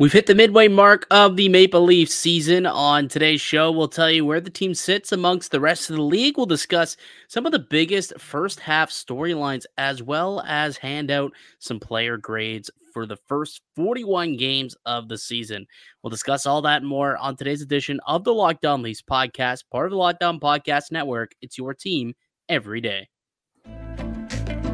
We've hit the midway mark of the Maple Leaf season. On today's show, we'll tell you where the team sits amongst the rest of the league. We'll discuss some of the biggest first half storylines, as well as hand out some player grades for the first 41 games of the season. We'll discuss all that and more on today's edition of the Locked On Leafs podcast, part of the Locked On Podcast Network. It's your team every day.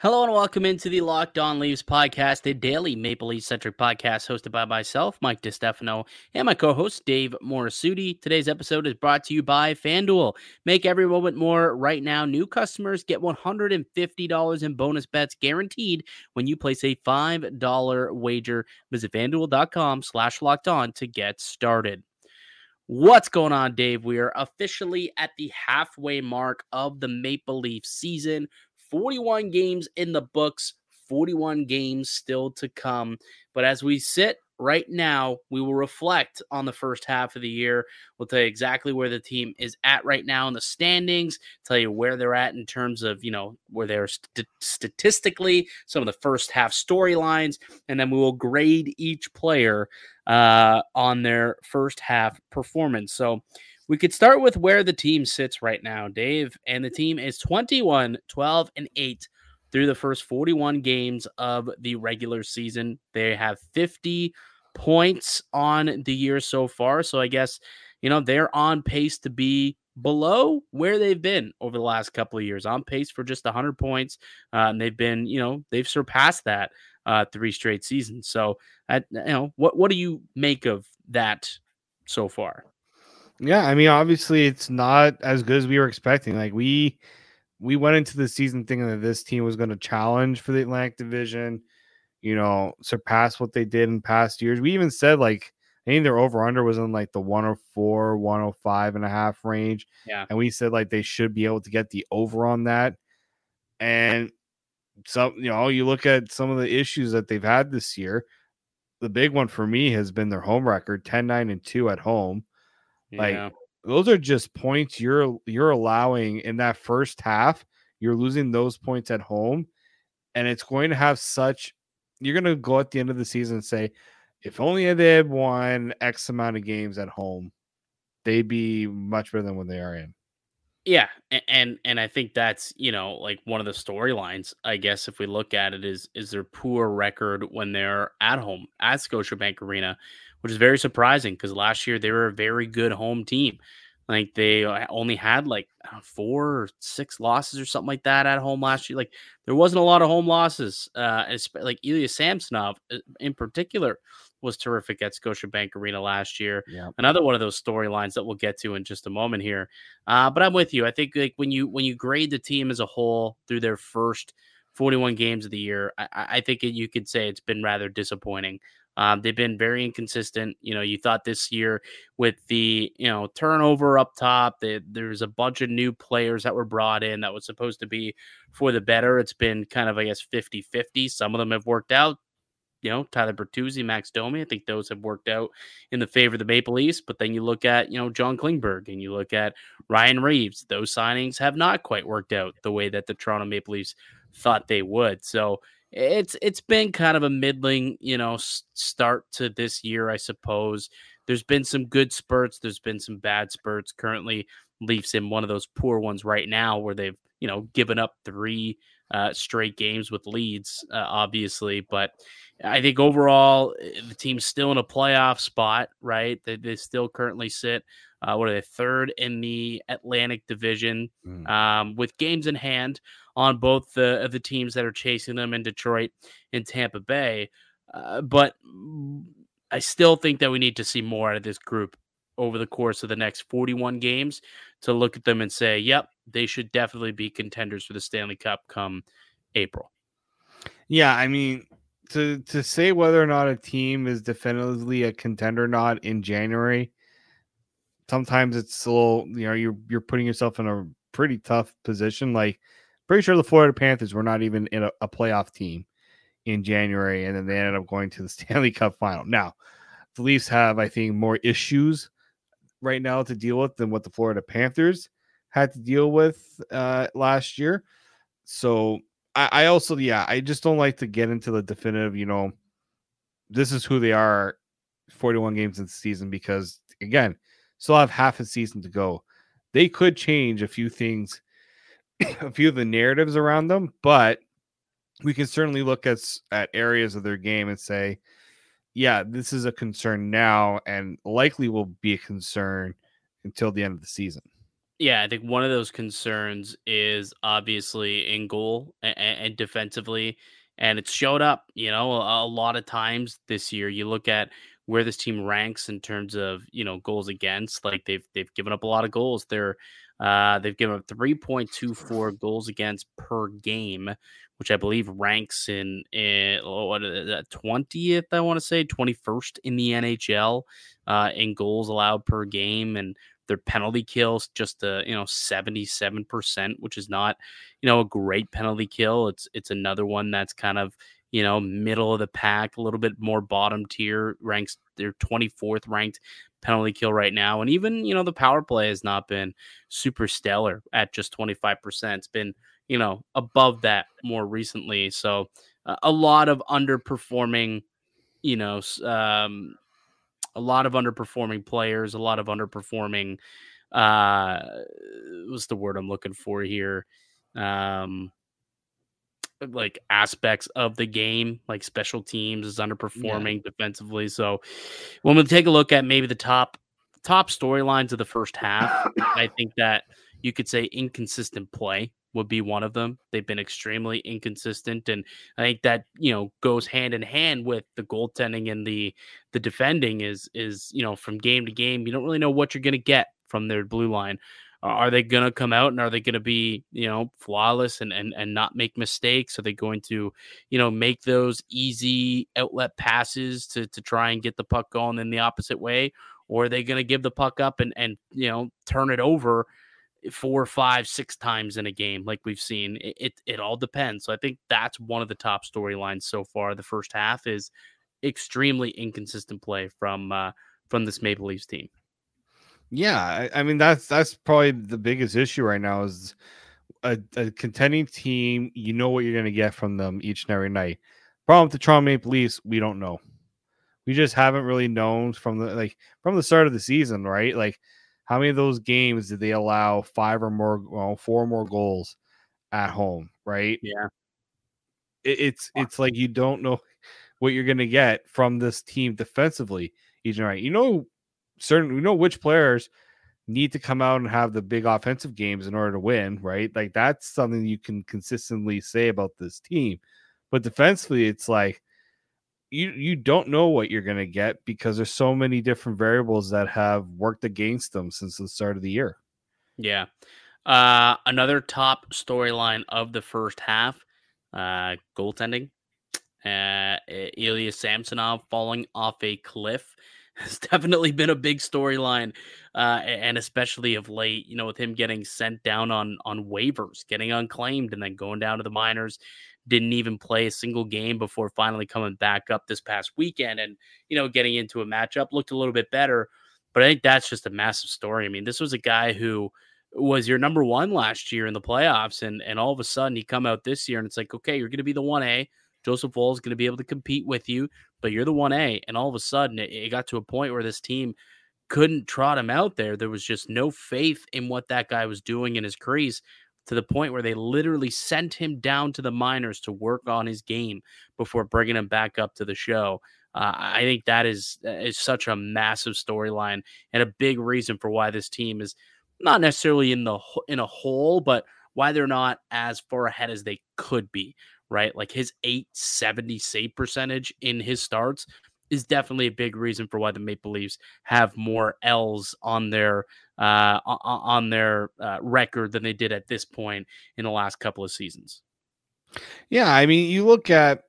Hello and welcome into the Locked On Leafs podcast, a daily Maple Leaf centric podcast hosted by myself, Mike DiStefano, and my co host, Dave Morassutti. Today's episode is brought to you by FanDuel. Make every moment more right now. New customers get $150 in bonus bets guaranteed when you place a $5 wager. Visit fanduel.com slash locked on to get started. What's going on, Dave? We are officially at the halfway mark of the Maple Leaf season. 41 games in the books, 41 games still to come. But as we sit right now, we will reflect on the first half of the year. We'll tell you exactly where the team is at right now in the standings, tell you where they're at in terms of, you know, where they're st- statistically, some of the first half storylines, and then we will grade each player uh, on their first half performance. So, we could start with where the team sits right now, Dave. And the team is 21, 12, and 8 through the first 41 games of the regular season. They have 50 points on the year so far. So I guess, you know, they're on pace to be below where they've been over the last couple of years, on pace for just 100 points. Uh, and they've been, you know, they've surpassed that uh, three straight seasons. So, you know, what, what do you make of that so far? Yeah, I mean, obviously, it's not as good as we were expecting. Like we we went into the season thinking that this team was going to challenge for the Atlantic Division, you know, surpass what they did in past years. We even said like I think their over under was in like the 104, 105 and a half range. Yeah. And we said like they should be able to get the over on that. And some, you know, you look at some of the issues that they've had this year. The big one for me has been their home record 10 9 and 2 at home. Like yeah. those are just points you're you're allowing in that first half. You're losing those points at home, and it's going to have such. You're going to go at the end of the season and say, if only they had won X amount of games at home, they'd be much better than what they are in. Yeah, and and I think that's you know like one of the storylines. I guess if we look at it is is their poor record when they're at home at Scotiabank Arena which is very surprising because last year they were a very good home team. Like they only had like four or six losses or something like that at home last year. Like there wasn't a lot of home losses. Uh, like Ilya Samsonov uh, in particular was terrific at Scotiabank Arena last year. Yeah. Another one of those storylines that we'll get to in just a moment here. Uh, but I'm with you. I think like when you when you grade the team as a whole through their first 41 games of the year, I, I think it, you could say it's been rather disappointing. Um, they've been very inconsistent. You know, you thought this year with the you know turnover up top, that there's a bunch of new players that were brought in that was supposed to be for the better. It's been kind of I guess 50-50. Some of them have worked out. You know, Tyler Bertuzzi, Max Domi. I think those have worked out in the favor of the Maple Leafs. But then you look at, you know, John Klingberg and you look at Ryan Reaves. Those signings have not quite worked out the way that the Toronto Maple Leafs thought they would. So it's it's been kind of a middling, you know, start to this year, I suppose. There's been some good spurts, there's been some bad spurts. Currently, Leafs in one of those poor ones right now where they've, you know, given up three uh, straight games with leads, uh, obviously. But I think overall, eh, the team's still in a playoff spot, right? They, they still currently sit, uh, what are they, third in the Atlantic Division mm. um, with games in hand on both the of the teams that are chasing them in Detroit and Tampa Bay. Uh, but I still think that we need to see more out of this group over the course of the next 41 games to look at them and say, yep, they should definitely be contenders for the Stanley Cup come April. Yeah, I mean, to to say whether or not a team is definitively a contender or not in January, sometimes it's a little, you know, you're you're putting yourself in a pretty tough position. Like, pretty sure the Florida Panthers were not even in a, a playoff team in January, and then they ended up going to the Stanley Cup final. Now, the Leafs have, I think, more issues right now to deal with than what the Florida Panthers had to deal with uh, last year. So I, I also, yeah, I just don't like to get into the definitive, you know, this is who they are 41 games in the season because, again, still have half a season to go. They could change a few things, a few of the narratives around them, but we can certainly look at at areas of their game and say, yeah, this is a concern now, and likely will be a concern until the end of the season. Yeah, I think one of those concerns is obviously in goal and, and defensively, and it's showed up. You know, a, a, lot of times this year. You look at where this team ranks in terms of you know goals against. Like they've they've given up a lot of goals. They're uh, they've given up 3.24 goals against per game, which I believe ranks in, in what twentieth. I want to say twenty first in the NHL uh, in goals allowed per game, and their penalty kills just a you know seventy seven percent, which is not you know a great penalty kill. It's it's another one that's kind of you know middle of the pack, a little bit more bottom tier. Ranks they're twenty fourth ranked penalty kill right now, and even you know the power play has not been super stellar at just twenty five percent. It's been you know, above that more recently. So uh, a lot of underperforming, you know, um, a lot of underperforming players, a lot of underperforming. Uh, what's the word I'm looking for here? Um, like aspects of the game, like special teams is underperforming yeah. defensively. So when we take a look at maybe the top top storylines of the first half, I think that you could say inconsistent play would be one of them. They've been extremely inconsistent, and I think that you know goes hand in hand with the goaltending and the the defending. Is is you know from game to game, you don't really know what you're going to get from their blue line. Are they going to come out and are they going to be you know flawless and and and not make mistakes? Are they going to you know make those easy outlet passes to to try and get the puck going in the opposite way, or are they going to give the puck up and and you know turn it over? four, five, six times in a game, like we've seen. It, it, it all depends. So I think that's one of the top storylines so far. The first half is extremely inconsistent play from uh, from this Maple Leafs team. Yeah, I, I mean that's that's probably the biggest issue right now is a, a contending team. You know what you're going to get from them each and every night. Problem with the Toronto Maple Leafs, we don't know. We just haven't really known from the like from the start of the season, right? Like how many of those games did they allow five or more, well, four more goals at home? Right? Yeah. It, it's it's like you don't know what you're going to get from this team defensively each night. You know, certain we know which players need to come out and have the big offensive games in order to win, right? Like that's something you can consistently say about this team. But defensively, it's like you you don't know what you're going to get because there's so many different variables that have worked against them since the start of the year. Yeah. Uh, another top storyline of the first half, uh, goaltending. Uh, Ilya Samsonov falling off a cliff has definitely been a big storyline, uh, and especially of late. You know, with him getting sent down on on waivers, getting unclaimed, and then going down to the minors. Didn't even play a single game before finally coming back up this past weekend and you know getting into a matchup. Looked a little bit better but i think that's just a massive story. I mean this was a guy who was your number one last year in the playoffs and and all of a sudden he come out this year and it's like okay you're going to be the 1a joseph woll is going to be able to compete with you but you're the 1a and all of a sudden it, it got to a point where this team couldn't trot him out there there was just no faith in what that guy was doing in his crease to the point where they literally sent him down to the minors to work on his game before bringing him back up to the show. Uh, I think that is is such a massive storyline and a big reason for why this team is not necessarily in the in a hole, but why they're not as far ahead as they could be. Right, like his 870 save percentage in his starts is definitely a big reason for why the Maple Leafs have more L's on their uh, on their uh, record than they did at this point in the last couple of seasons. Yeah, I mean, you look at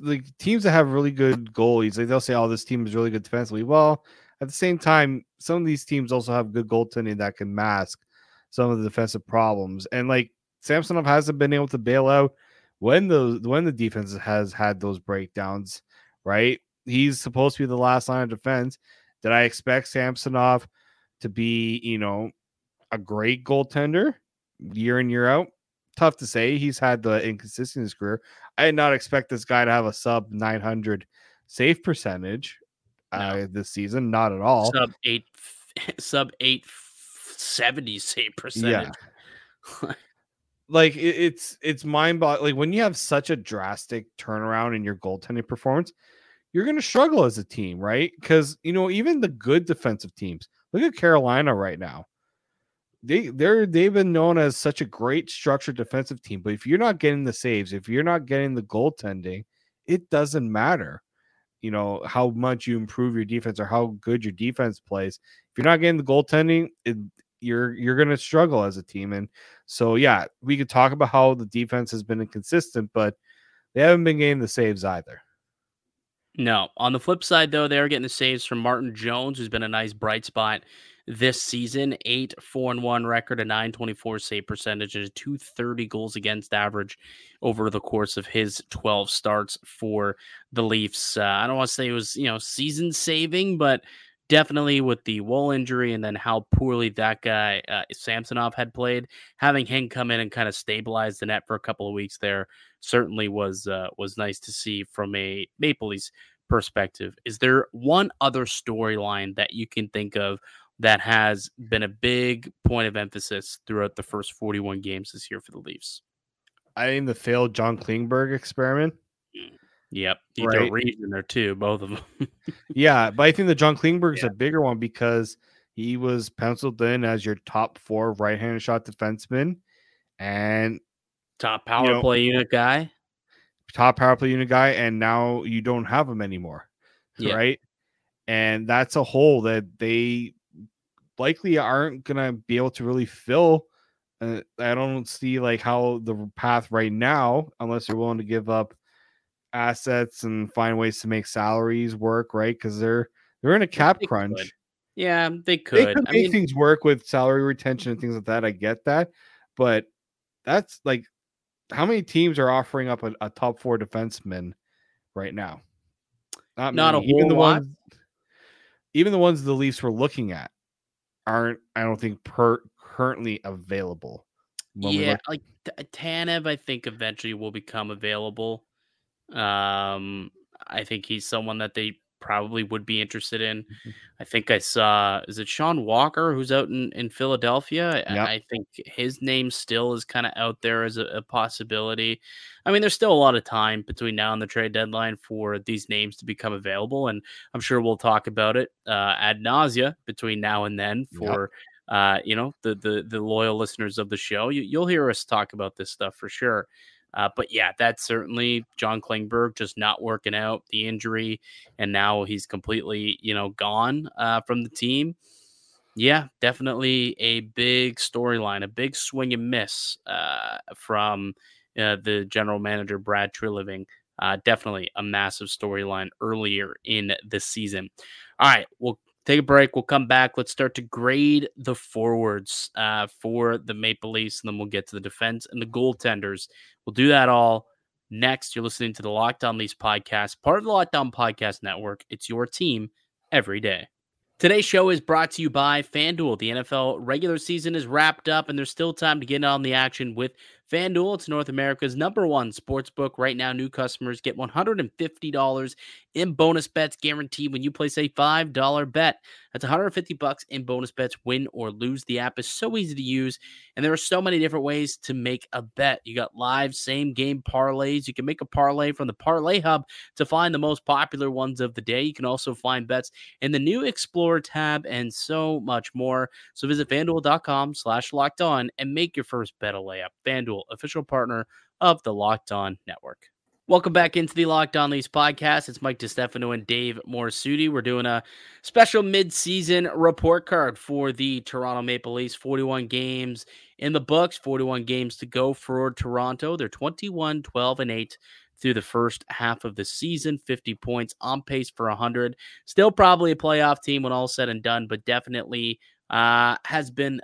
the teams that have really good goalies, like they'll say, "Oh, this team is really good defensively." Well, at the same time, some of these teams also have good goaltending that can mask some of the defensive problems. And like Samsonov hasn't been able to bail out when the when the defense has had those breakdowns, right? He's supposed to be the last line of defense. Did I expect Samsonov to be, you know, a great goaltender year in year out? Tough to say. He's had the inconsistency in his career. I did not expect this guy to have a sub 900 save percentage uh, this season. Not at all. Sub eight, sub eight seventy save percentage. Yeah. like it, it's it's mind boggling. Like when you have such a drastic turnaround in your goaltending performance, you're going to struggle as a team, right? Because you know even the good defensive teams. Look at Carolina right now. They they're they've been known as such a great structured defensive team, but if you're not getting the saves, if you're not getting the goaltending, it doesn't matter you know how much you improve your defense or how good your defense plays. If you're not getting the goaltending, it, you're you're going to struggle as a team. And so yeah, we could talk about how the defense has been inconsistent, but they haven't been getting the saves either. No. On the flip side, though, they're getting the saves from Martin Jones, who's been a nice bright spot this season. Eight, four, and one record, a 924 save percentage, and a 230 goals against average over the course of his 12 starts for the Leafs. Uh, I don't want to say it was, you know, season saving, but definitely with the Woll injury and then how poorly that guy uh, Samsonov had played, having him come in and kind of stabilize the net for a couple of weeks there certainly was uh, was nice to see from a Maple Leafs perspective. Is there one other storyline that you can think of that has been a big point of emphasis throughout the first 41 games this year for the Leafs. I mean, the failed John Klingberg experiment. Yep. Right. Reed in there too, both of them. yeah. But I think the John Klingberg is yeah. a bigger one because he was penciled in as your top four right handed shot defenseman and top power you know, play unit guy. Top power play unit guy. And now you don't have him anymore. Yeah. Right. And that's a hole that they likely aren't going to be able to really fill. Uh, I don't see like how the path right now, unless you're willing to give up assets and find ways to make salaries work, right? Because they're they're in a cap they crunch. Could. Yeah, they could. They could I make mean, things work with salary retention and things like that. I get that, but that's like how many teams are offering up a, a top four defenseman right now? Not, Not a even the lot. ones, even the ones the Leafs were looking at aren't I don't think per currently available. yeah, like Tanev, I think eventually will become available. Um, I think he's someone that they probably would be interested in. Mm-hmm. I think I saw is it Sean Walker who's out in, in Philadelphia. Yep. I, think his name still is kind of out there as a, a, possibility. I mean, there's still a lot of time between now and the trade deadline for these names to become available, and I'm sure we'll talk about it uh, ad nausea between now and then for. Yep. Uh, you know the the the loyal listeners of the show, you, you'll hear us talk about this stuff for sure. Uh, but yeah, that's certainly John Klingberg just not working out, the injury, and now he's completely, you know, gone uh, from the team. Yeah, definitely a big storyline, a big swing and miss uh, from uh, the general manager, Brad Treliving. Uh, definitely a massive storyline earlier in the season. All right, we'll take a break. We'll come back. Let's start to grade the forwards uh, for the Maple Leafs, and then we'll get to the defense and the goaltenders. We'll do that all next. You're listening to the Locked On Leafs podcast, part of the Locked On Podcast Network. It's your team every day. Today's show is brought to you by FanDuel. The NFL regular season is wrapped up, and there's still time to get on the action with FanDuel, it's North America's number one sports book. Right now, new customers get $150 in bonus bets guaranteed when you place a $5 bet. That's 150 bucks in bonus bets, win or lose. The app is so easy to use, and there are so many different ways to make a bet. You got live same game parlays. You can make a parlay from the Parlay Hub to find the most popular ones of the day. You can also find bets in the new Explorer tab and so much more. So visit fanduel.com slash locked on and make your first bet a layup. FanDuel, official partner of the Locked On Network. Welcome back into the Locked On Leafs podcast. It's Mike DiStefano and Dave Morassutti. We're doing a special mid-season report card for the Toronto Maple Leafs. 41 games in the books, 41 games to go for Toronto. They're 21, 12, and 8 through the first half of the season. 50 points on pace for 100. Still probably a playoff team when all said and done, but definitely uh, has been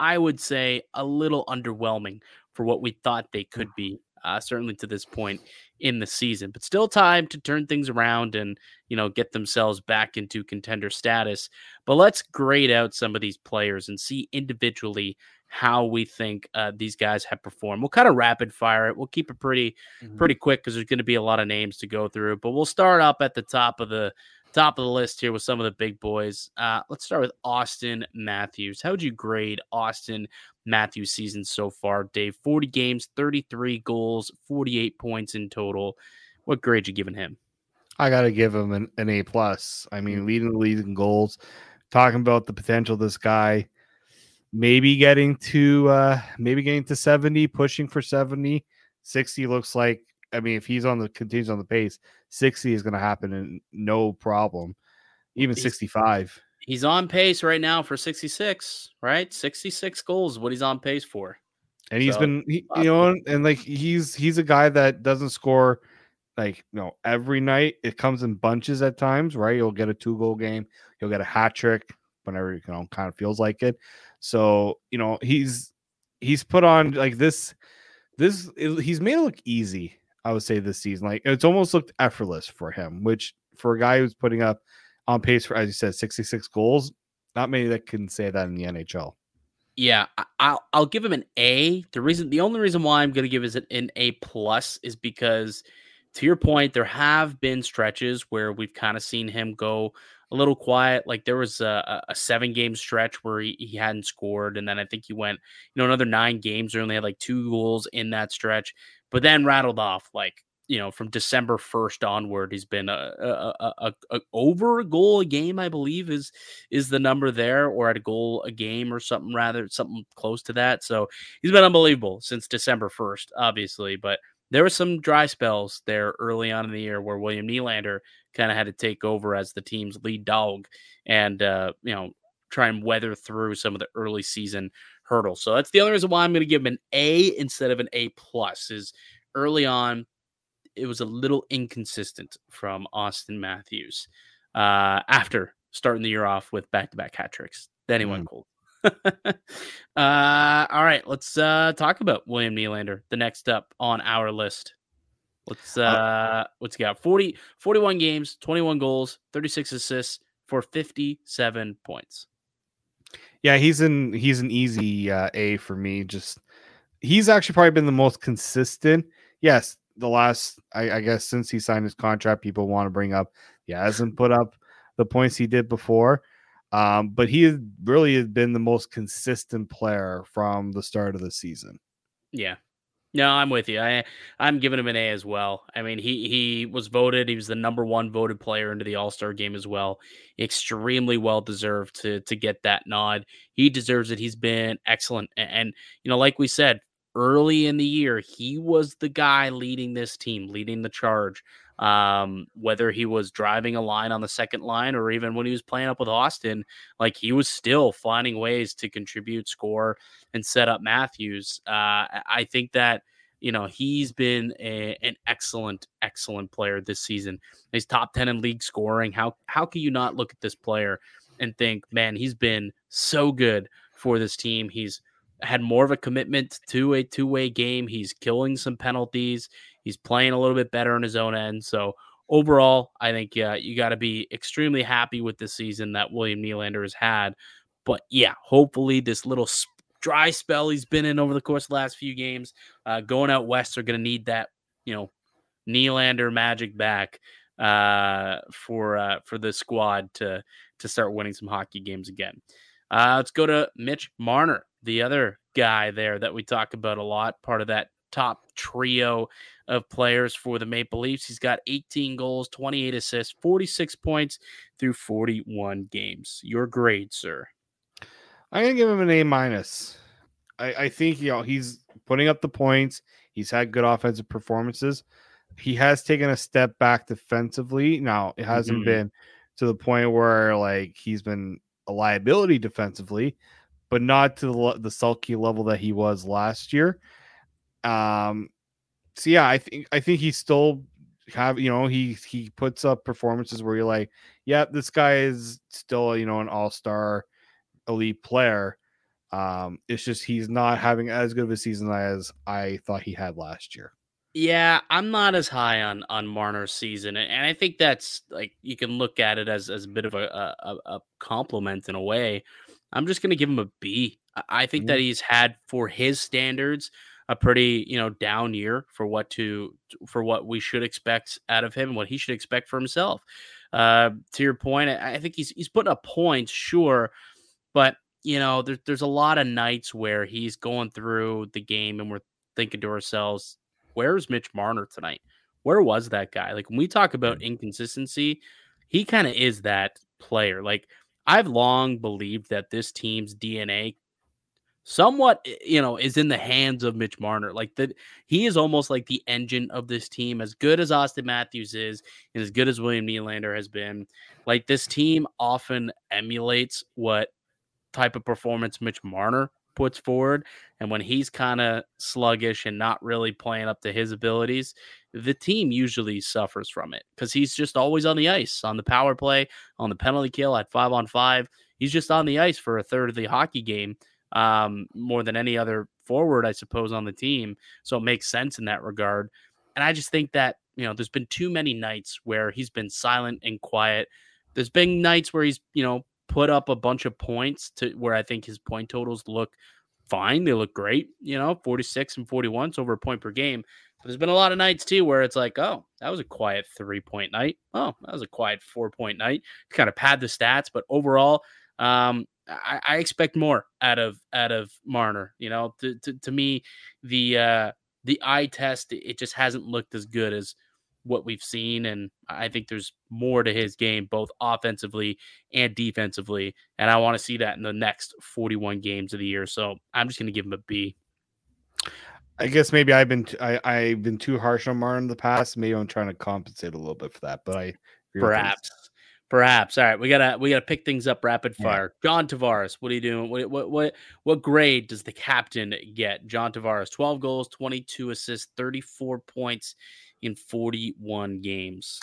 I would say, a little underwhelming for what we thought they could be. Uh, certainly to this point in the season, but still time to turn things around and you know get themselves back into contender status. But let's grade out some of these players and see individually how we think uh, these guys have performed. We'll kind of rapid fire it. We'll keep it pretty mm-hmm. pretty quick because there's going to be a lot of names to go through. But we'll start up at the top of the top of the list here with some of the big boys. Uh, let's start with Auston Matthews. How would you grade Auston Matthews' season so far, Dave? 40 games, 33 goals, 48 points in total. What grade you giving him? I got to give him an, an A plus. I mean, leading the league in goals. Talking about the potential of this guy, maybe getting to uh maybe getting to 70, pushing for 70. 60 looks like I mean, if he's on the continues on the pace, 60 is going to happen and no problem. Even he's, 65. He's on pace right now for 66, right? 66 goals, what he's on pace for. And he's so, been, he, you know, and like he's he's a guy that doesn't score like you know every night. It comes in bunches at times, right? You'll get a two goal game, you'll get a hat trick whenever you know kind of feels like it. So you know he's he's put on like this. This he's made it look easy I would say this season. Like it's almost looked effortless for him, which for a guy who's putting up on pace for, as you said, 66 goals, not many that can say that in the NHL. Yeah, I'll I'll give him an A. The reason, the only reason why I'm going to give is an A plus is because, to your point, there have been stretches where we've kind of seen him go a little quiet. Like there was a, a seven game stretch where he, he hadn't scored, and then I think he went, you know, another nine games. Or only had like two goals in that stretch but then rattled off like you know from December 1st onward he's been a, a, a, a, over a goal a game I believe is is the number there or at a goal a game or something rather something close to that. So he's been unbelievable since December 1st obviously but there were some dry spells there early on in the year where William Nylander kind of had to take over as the team's lead dog and uh, you know try and weather through some of the early season hurdle. So that's the only reason why I'm going to give him an A instead of an A plus. Is early on, it was a little inconsistent from Auston Matthews uh, after starting the year off with back to back hat tricks. Then he mm. went cold. uh, all right, let's uh, talk about William Nylander, the next up on our list. Let's uh, uh what's he got? 40 41 games, 21 goals, 36 assists for 57 points. Yeah, he's an he's an easy uh, A for me. Just he's actually probably been the most consistent. Yes, the last I, I guess since he signed his contract, people want to bring up he hasn't put up the points he did before. Um, but he really has been the most consistent player from the start of the season. Yeah, no, I'm with you. I I'm giving him an A as well. I mean, he he was voted. He was the number one voted player into the All Star game as well. Extremely well deserved to to get that nod. He deserves it. He's been excellent, and, and you know, like we said early in the year, he was the guy leading this team, leading the charge. Um, whether he was driving a line on the second line or even when he was playing up with Auston, like he was still finding ways to contribute, score, and set up Matthews. Uh, I think that you know he's been a, an excellent, excellent player this season. He's top ten in league scoring. How how can you not look at this player and think, man, he's been so good for this team. He's had more of a commitment to a two way game. He's killing some penalties. He's playing a little bit better on his own end. So overall, I think yeah, you got to be extremely happy with the season that William Nylander has had. But yeah, hopefully this little dry spell he's been in over the course of the last few games, uh, going out west, are going to need that you know Nylander magic back uh, for uh, for the squad to to start winning some hockey games again. Uh, let's go to Mitch Marner, the other guy there that we talk about a lot, part of that top trio of players for the Maple Leafs. He's got 18 goals, 28 assists, 46 points through 41 games. Your grade, sir? I'm gonna give him an A minus. I, I think you know he's putting up the points. He's had good offensive performances. He has taken a step back defensively. Now it hasn't mm-hmm. been to the point where like he's been a liability defensively, but not to the, the Selke level that he was last year. Um, so yeah, I think I think he's still have you know he he puts up performances where you're like, yeah, this guy is still you know an all star elite player. Um, it's just he's not having as good of a season as I thought he had last year. Yeah, I'm not as high on on Marner's season, and I think that's like you can look at it as as a bit of a a, a compliment in a way. I'm just gonna give him a B. I think mm-hmm. that he's had for his standards a pretty you know down year for what to for what we should expect out of him and what he should expect for himself. Uh, to your point, I, I think he's he's putting up points, sure, but you know there's there's a lot of nights where he's going through the game and we're thinking to ourselves, where's Mitch Marner tonight? Where was that guy? Like when we talk about mm. inconsistency, he kind of is that player. Like I've long believed that this team's DNA somewhat eh, you know is in the hands of Mitch Marner. Like that he is almost like the engine of this team as good as Auston Matthews is and as good as William Nylander has been. Like this team often emulates what type of performance Mitch Marner puts forward and when he's kind of sluggish and not really playing up to his abilities, the team usually suffers from it cuz he's just always on the ice, on the power play, on the penalty kill at 5 on 5. He's just on the ice for a third of the hockey game um, more than any other forward, I suppose, on the team. So it makes sense in that regard. And I just think that, you know, there's been too many nights where he's been silent and quiet. There's been nights where he's, you know, put up a bunch of points to where I think his point totals look fine. They look great, you know, 46 and 41, so over a point per game. But there's been a lot of nights too where it's like, oh, that was a quiet three point night. Oh, that was a quiet four point night. Kind of pad the stats, but overall, um, I, I, expect more out of out of Marner. You know, to, to, to me, the uh, the eye test it just hasn't looked as good as what we've seen, and I think there's more to his game, both offensively and defensively, and I want to see that in the next 41 games of the year. So I'm just going to give him a B. I guess maybe I've been t- I, I've been too harsh on Marner in the past. Maybe I'm trying to compensate a little bit for that, but I perhaps Perhaps. All right, we gotta we gotta pick things up rapid fire. Yeah. John Tavares, what are you doing? What, what what what grade does the captain get? John Tavares, twelve goals, twenty two assists, thirty four points in forty one games.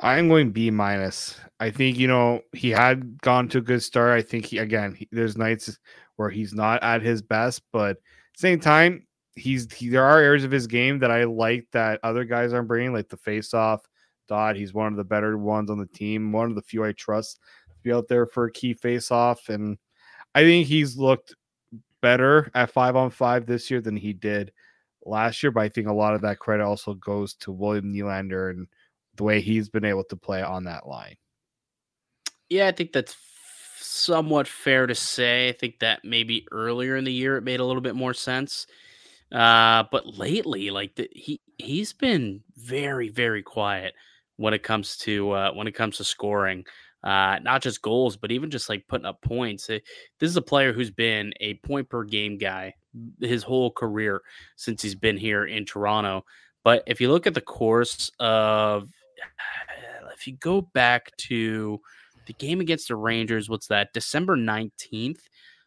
I'm going B minus. I think you know he had gone to a good start. I think he again. He, there's nights where he's not at his best, but same time, he's he, there are areas of his game that I like that other guys aren't bringing, like the face off thought he's one of the better ones on the team, one of the few I trust to be out there for a key face off. And I think he's looked better at five on five this year than he did last year. But I think a lot of that credit also goes to William Nylander and the way he's been able to play on that line. Yeah, I think that's somewhat fair to say. I think that maybe earlier in the year it made a little bit more sense. Uh, but lately, like the, he he's been very very quiet when it comes to uh, when it comes to scoring. Uh, not just goals, but even just like putting up points. It, this is a player who's been a point per game guy his whole career since he's been here in Toronto. But if you look at the course of, if you go back to the game against the Rangers, what's that? December 19th.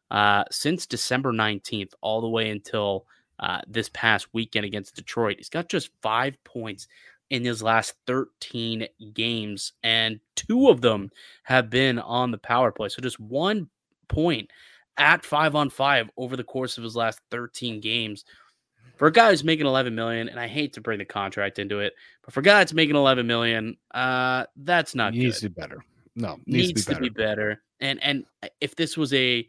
Uh, since December 19th, all the way until uh, this past weekend against Detroit, he's got just five points in his last 13 games, and two of them have been on the power play. So just one point at five on five over the course of his last 13 games. For a guy who's making 11 million, and I hate to bring the contract into it, but for a guy that's making 11 million, uh, that's not needs good. to be better. No, needs, needs to, be, to better. be better. And and if this was a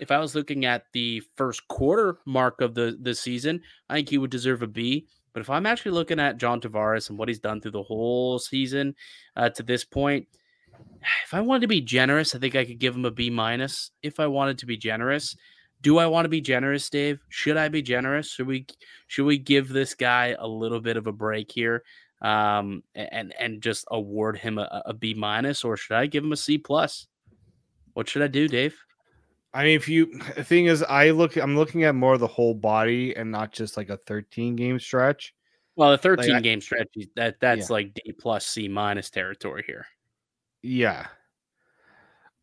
if I was looking at the first quarter mark of the the season, I think he would deserve a B. But if I'm actually looking at John Tavares and what he's done through the whole season uh, to this point, if I wanted to be generous, I think I could give him a B minus. If I wanted to be generous, do I want to be generous, Dave? Should I be generous? Should we should we give this guy a little bit of a break here, um, and and just award him a, a B minus, or should I give him a C plus? What should I do, Dave? I mean, if you the thing is, I look, I'm looking at more of the whole body and not just like a 13 game stretch. Well, the 13 like, game I, stretch that that's yeah. like D plus C minus territory here. Yeah,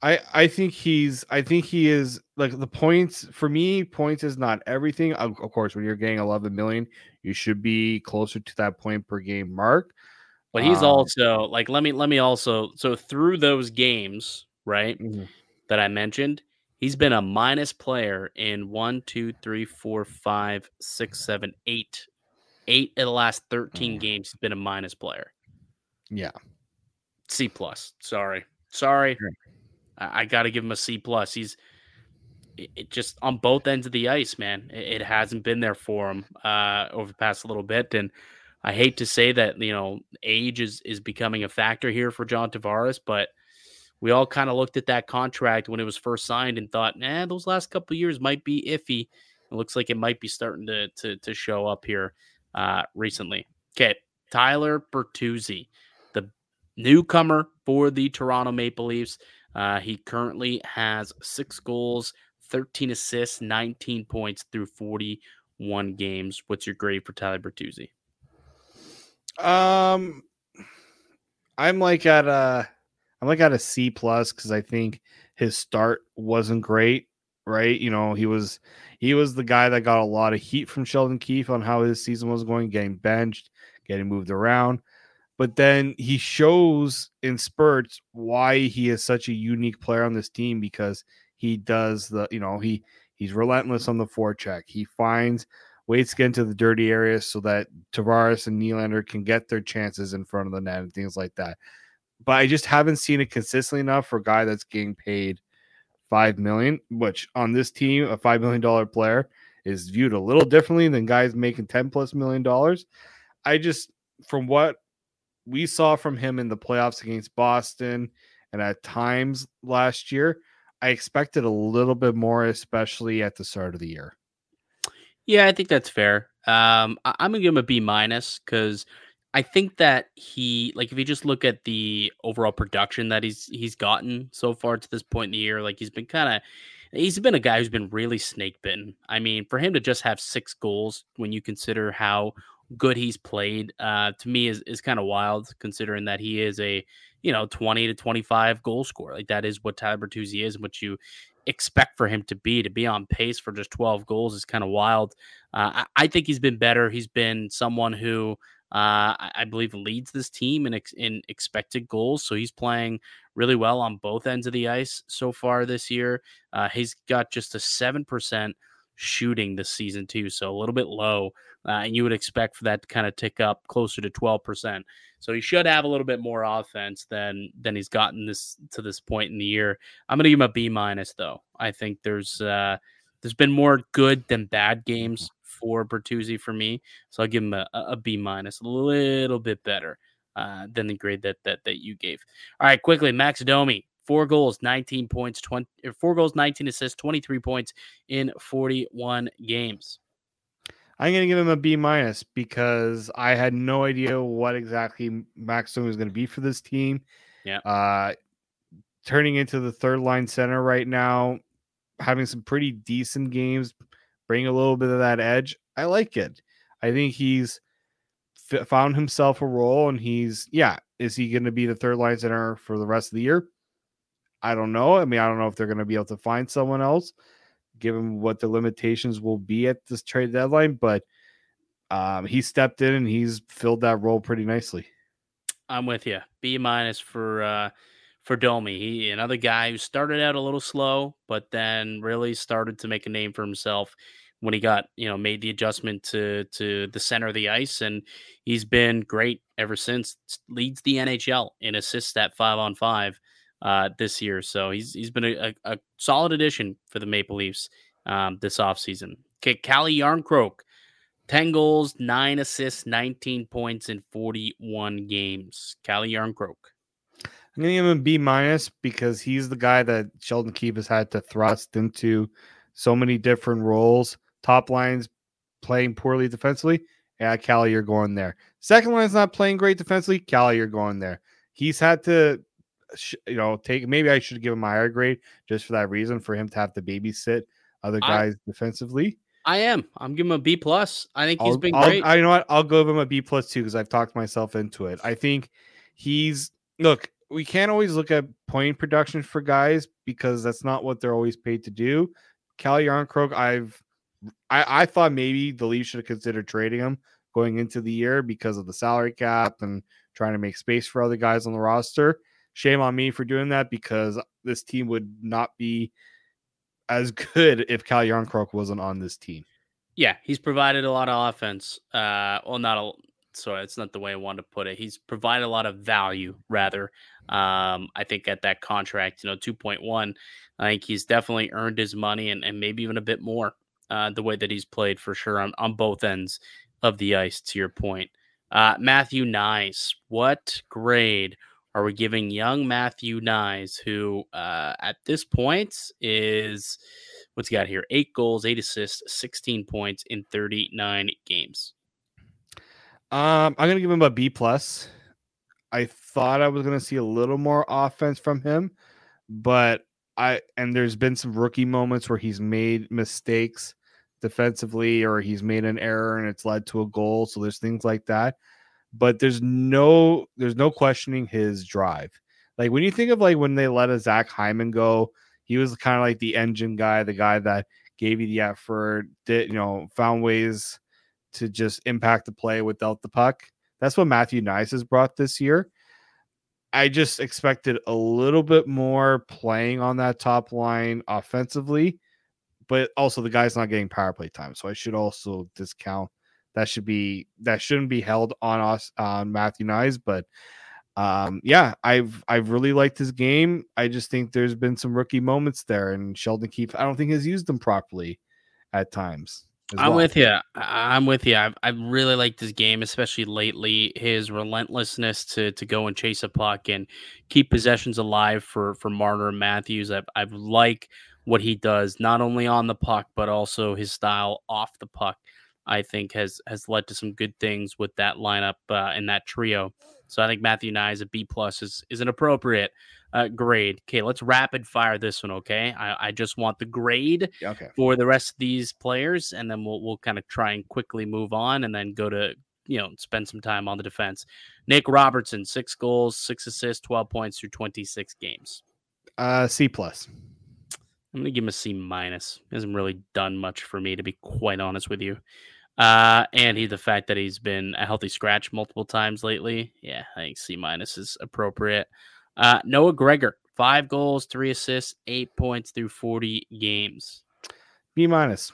I I think he's I think he is like the points for me. Points is not everything. Of, of course, when you're getting 11 million, you should be closer to that point per game mark. But he's um, also like let me let me also so through those games right mm-hmm. that I mentioned He's been a minus player in one, two, three, four, five, six, seven, eight, eight of the last 13 Mm. games. He's been a minus player. Yeah. C plus. Sorry. Sorry. Sure. I, I got to give him a C plus. He's it, it just on both ends of the ice, man. It, it hasn't been there for him uh, over the past little bit, and I hate to say that you know age is is becoming a factor here for John Tavares, but we all kind of looked at that contract when it was first signed and thought, nah, those last couple years might be iffy. It looks like it might be starting to to, to show up here uh, recently. Okay, Tyler Bertuzzi, the newcomer for the Toronto Maple Leafs. Uh, he currently has six goals, 13 assists, 19 points through 41 games. What's your grade for Tyler Bertuzzi? Um, I'm like at a, I'm like at a C plus because I think his start wasn't great. Right, you know he was he was the guy that got a lot of heat from Sheldon Keefe on how his season was going, getting benched, getting moved around. But then he shows in spurts why he is such a unique player on this team because he does the you know he he's relentless on the forecheck. He finds ways to get into the dirty areas so that Tavares and Nylander can get their chances in front of the net and things like that. But I just haven't seen it consistently enough for a guy that's getting paid five million, which on this team, a five million dollar player is viewed a little differently than guys making 10 plus million dollars. I just from what we saw from him in the playoffs against Boston and at times last year, I expected a little bit more, especially at the start of the year. Yeah, I think that's fair. Um, I- I'm gonna give him a B minus because I think that he like if you just look at the overall production that he's he's gotten so far to this point in the year, like he's been kind of he's been a guy who's been really snake bitten. I mean, for him to just have six goals when you consider how good he's played, uh, to me is is kind of wild considering that he is a you know 20 to 25 goal scorer. Like that is what Tyler Bertuzzi is, and what you expect for him to be. To be on pace for just 12 goals is kind of wild. Uh, I, I think he's been better. He's been someone who uh, I, I believe leads this team in ex- in expected goals. So he's playing really well on both ends of the ice so far this year. Uh, he's got just a seven percent shooting this season too, so a little bit low. Uh, and you would expect for that to kind of tick up closer to twelve percent. So he should have a little bit more offense than than he's gotten this to this point in the year. I'm gonna give him a B minus though. I think there's uh, there's been more good than bad games for Bertuzzi for me, so I'll give him a, a B minus, a little bit better uh, than the grade that that that you gave. All right, quickly, Max Domi, four goals, 19 points, 20, er, four goals, 19 assists, 23 points in 41 games. I'm going to give him a B minus because I had no idea what exactly Max Domi was going to be for this team. Yeah. Uh, turning into the third line center right now, having some pretty decent games, bring a little bit of that edge. I like it. I think he's f- found himself a role, and he's yeah. Is he going to be the third line center for the rest of the year? I don't know. I mean, I don't know if they're going to be able to find someone else, given what the limitations will be at this trade deadline. But um, he stepped in and he's filled that role pretty nicely. I'm with you. B minus for uh for Domi. He another guy who started out a little slow, but then really started to make a name for himself when he got, you know, made the adjustment to to the center of the ice and he's been great ever since. Leads the NHL in assists at 5 on 5 uh this year. So he's he's been a, a, a solid addition for the Maple Leafs um this offseason. Okay, Calle Jarnkrok 10 goals, 9 assists, 19 points in 41 games. Calle Jarnkrok. I'm gonna give him a B minus because he's the guy that Sheldon Keefe has had to thrust into so many different roles. Top lines playing poorly defensively. Yeah, Calle, you're going there. Second line's not playing great defensively. Calle, you're going there. He's had to, you know, take. Maybe I should give him a higher grade just for that reason for him to have to babysit other I- guys defensively. I am. I'm giving him a B plus. I think he's I'll, been I'll- great. I you know what? I'll give him a B plus too because I've talked myself into it. I think he's look. We can't always look at point production for guys because that's not what they're always paid to do. Cal Jarnkrok, I've I, I thought maybe the Leafs should have considered trading him going into the year because of the salary cap and trying to make space for other guys on the roster. Shame on me for doing that because this team would not be as good if Cal Jarnkrok wasn't on this team. Yeah, he's provided a lot of offense. Uh, well, not a sorry, it's not the way I want to put it. He's provided a lot of value, rather. Um, I think at that contract, you know, 2.1, I think he's definitely earned his money and, and maybe even a bit more uh, the way that he's played for sure on, on both ends of the ice, to your point. Uh, Matthew Knies, what grade are we giving young Matthew Knies, who uh, at this point is what's he got here? Eight goals, eight assists, 16 points in 39 games. Um, I'm gonna give him a B plus. I thought I was gonna see a little more offense from him, but I and there's been some rookie moments where he's made mistakes defensively or he's made an error and it's led to a goal. So there's things like that. But there's no there's no questioning his drive. Like when you think of like when they let a Zach Hyman go, he was kind of like the engine guy, the guy that gave you the effort, did you know, found ways to just impact the play without the puck. That's what Matthew Knies has brought this year. I just expected a little bit more playing on that top line offensively but also the guy's not getting power play time. So I should also discount that should be that shouldn't be held on us on Matthew Knies. But um, yeah, I've I've really liked his game. I just think there's been some rookie moments there, and Sheldon Keefe I don't think has used them properly at times. I'm well. with you. I'm with you. I've, I've really like this game, especially lately. His relentlessness to to go and chase a puck and keep possessions alive for for Marner and Matthews. I've I've like what he does, not only on the puck, but also his style off the puck. I think has has led to some good things with that lineup uh, and that trio. So I think Matthew Knies is a B plus is is an appropriate uh, grade. Okay, let's rapid fire this one. Okay, I, I just want the grade okay. for the rest of these players, and then we'll we'll kind of try and quickly move on, and then go to you know spend some time on the defense. Nick Robertson, six goals, six assists, twelve points through twenty six games. Uh, C plus. I'm gonna give him a C minus. He hasn't really done much for me, to be quite honest with you. Uh, and he the fact that he's been a healthy scratch multiple times lately. Yeah, I think C minus is appropriate. Uh, Noah Gregor, five goals, three assists, eight points through 40 games. B minus.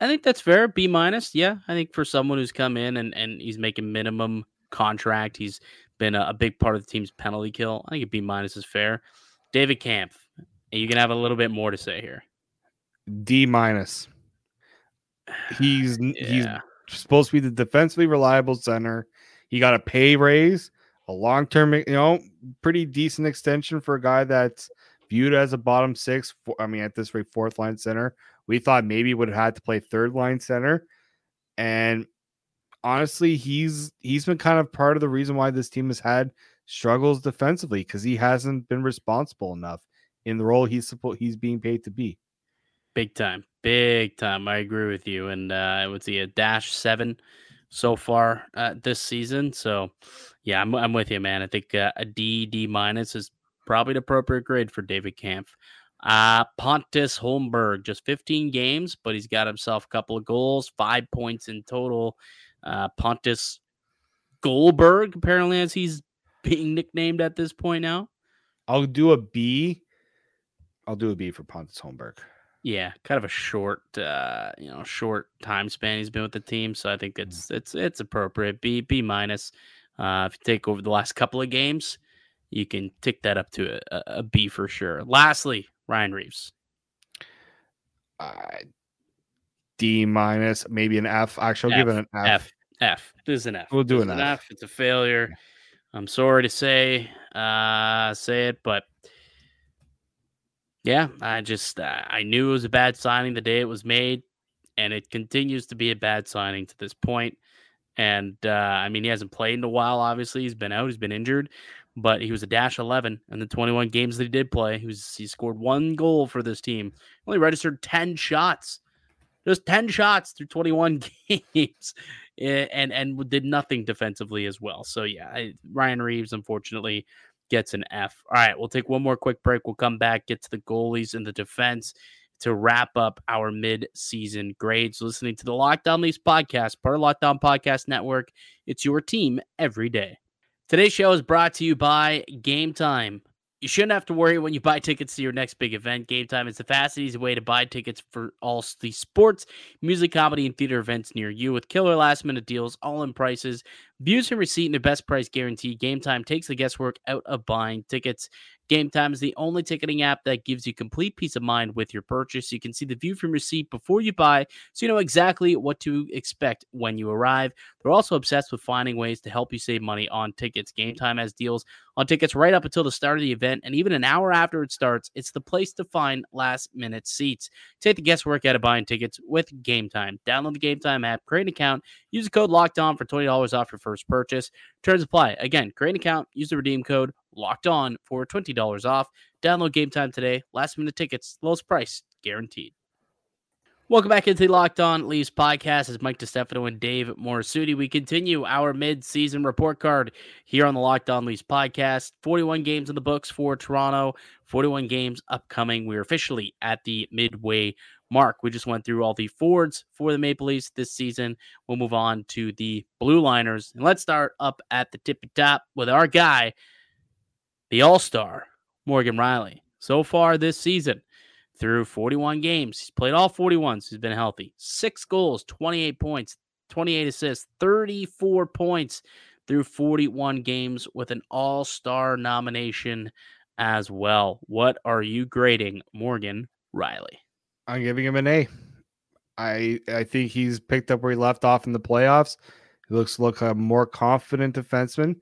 I think that's fair. B minus. Yeah, I think for someone who's come in and, and he's making minimum contract, he's been a, a big part of the team's penalty kill. I think a B minus is fair. David Kampf, you can have a little bit more to say here. D minus. He's yeah. he's supposed to be the defensively reliable center. He got a pay raise, a long term, you know, pretty decent extension for a guy that's viewed as a bottom six. I mean, at this rate, fourth line center. We thought maybe would have had to play third line center, and honestly, he's he's been kind of part of the reason why this team has had struggles defensively because he hasn't been responsible enough in the role he's he's being paid to be. Big time, big time. I agree with you. And uh, I would see a dash seven so far uh, this season. So, yeah, I'm, I'm with you, man. I think uh, a D D minus is probably the appropriate grade for David Kampf. Uh, Pontus Holmberg, just 15 games, but he's got himself a couple of goals, five points in total. Uh, Pontus Goldberg, apparently, as he's being nicknamed at this point now. I'll do a B I'll do a B for Pontus Holmberg. Yeah, kind of a short, uh, you know, short time span he's been with the team, so I think mm. it's it's it's appropriate. B B minus. Uh, if you take over the last couple of games, you can tick that up to a, a B for sure. Lastly, Ryan Reaves. Uh, D minus, maybe an F. Actually, I'll F, give it an F. F. F. This is an F. We'll do an, an F. F. It's a failure. I'm sorry to say, uh, say it, but yeah, I just uh, I knew it was a bad signing the day it was made, and it continues to be a bad signing to this point. And uh, I mean, he hasn't played in a while. Obviously, he's been out. He's been injured, but he was a dash eleven in the twenty one games that he did play. He was he scored one goal for this team. Only registered ten shots, just ten shots through twenty one games, and and did nothing defensively as well. So yeah, I, Ryan Reaves unfortunately, gets an F. All right, we'll take one more quick break. We'll come back, get to the goalies and the defense to wrap up our mid-season grades. Listening to the Locked On Leafs podcast, part of Locked On Podcast Network. It's your team every day. Today's show is brought to you by Gametime. You shouldn't have to worry when you buy tickets to your next big event. Gametime is the fast and easy way to buy tickets for all the sports, music, comedy, and theater events near you with killer last minute deals, all in prices, views and receipt, and the best price guarantee. Gametime takes the guesswork out of buying tickets. Gametime is the only ticketing app that gives you complete peace of mind with your purchase. You can see the view from your seat before you buy, so you know exactly what to expect when you arrive. They're also obsessed with finding ways to help you save money on tickets. Gametime has deals on tickets right up until the start of the event, and even an hour after it starts. It's the place to find last minute seats. Take the guesswork out of buying tickets with Gametime. Download the Gametime app, create an account, use the code Locked On for twenty dollars off your first purchase. Terms apply. Again, create an account, use the redeem code locked on for $20 off. Download Gametime today. Last minute tickets, lowest price guaranteed. Welcome back into the Locked On Leafs podcast. As Mike DiStefano and Dave Morassutti, we continue our mid-season report card here on the Locked On Leafs podcast. 41 games in the books for Toronto, 41 games upcoming. We're officially at the midway mark. We just went through all the forwards for the Maple Leafs this season. We'll move on to the blue liners. And let's start up at the tippy top with our guy, the All Star, Morgan Rielly. So far this season, through 41 games, he's played all 41s. he's been healthy. Six goals, 28 points, 28 assists, 34 points through 41 games with an All Star nomination as well. What are you grading Morgan Rielly? I'm giving him an A. I I think he's picked up where he left off in the playoffs. He looks look a more confident defenseman.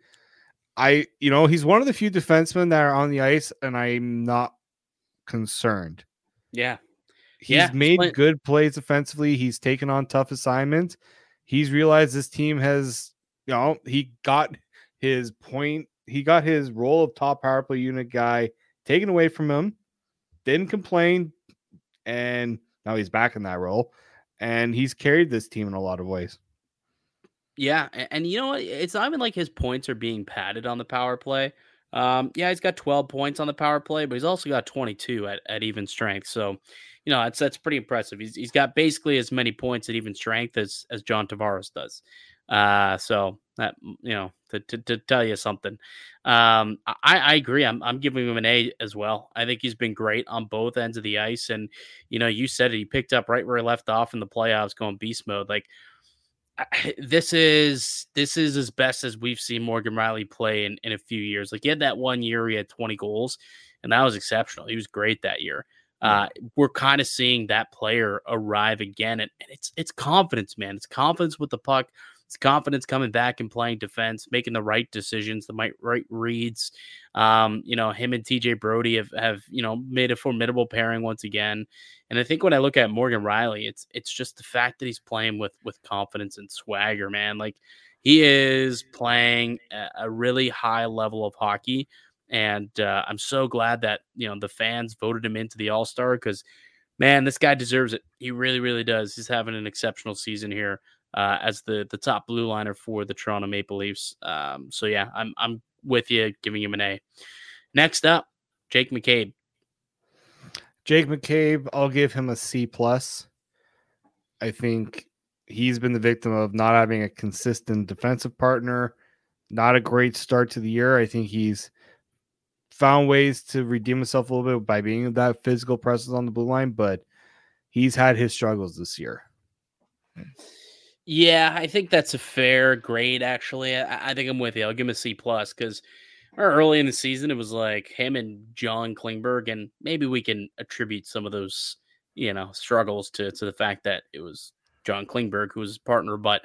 I, you know, he's one of the few defensemen that are on the ice, and I'm not concerned. Yeah. He's yeah, made good plays offensively. He's taken on tough assignments. He's realized this team has, you know, he got his point, he got his role of top power play unit guy taken away from him, didn't complain, and now he's back in that role. And he's carried this team in a lot of ways. Yeah, and, you know what? It's not even like his points are being padded on the power play. Um, yeah, he's got 12 points on the power play, but he's also got 22 at, at even strength. So, you know, that's that's pretty impressive. He's he's got basically as many points at even strength as as John Tavares does. Uh, so that you know, to, to, to tell you something, um, I, I agree. I'm I'm giving him an A as well. I think he's been great on both ends of the ice, and you know, you said it. He picked up right where he left off in the playoffs, going beast mode. Like this is this is as best as we've seen Morgan Rielly play in, in a few years. Like he had that one year he had 20 goals, and that was exceptional. He was great that year. Uh, we're kind of seeing that player arrive again, and, and it's it's confidence, man. It's confidence with the puck. It's confidence coming back and playing defense, making the right decisions, the right, right reads. Um, you know, him and TJ Brodie have, have, you know, made a formidable pairing once again. And I think when I look at Morgan Rielly, it's it's just the fact that he's playing with with confidence and swagger, man. Like he is playing a really high level of hockey. And uh, I'm so glad that, you know, the fans voted him into the All Star because, man, this guy deserves it. He really, really does. He's having an exceptional season here uh, as the the top blue liner for the Toronto Maple Leafs. Um, so yeah, I'm I'm with you, giving him an A. Next up, Jake McCabe. Jake McCabe, I'll give him a C plus. I think he's been the victim of not having a consistent defensive partner. Not a great start to the year. I think he's found ways to redeem himself a little bit by being that physical presence on the blue line, but he's had his struggles this year. Yeah, I think that's a fair grade. Actually, I, I think I'm with you. I'll give him a C plus because early in the season it was like him and John Klingberg, and maybe we can attribute some of those you know struggles to to the fact that it was John Klingberg who was his partner, but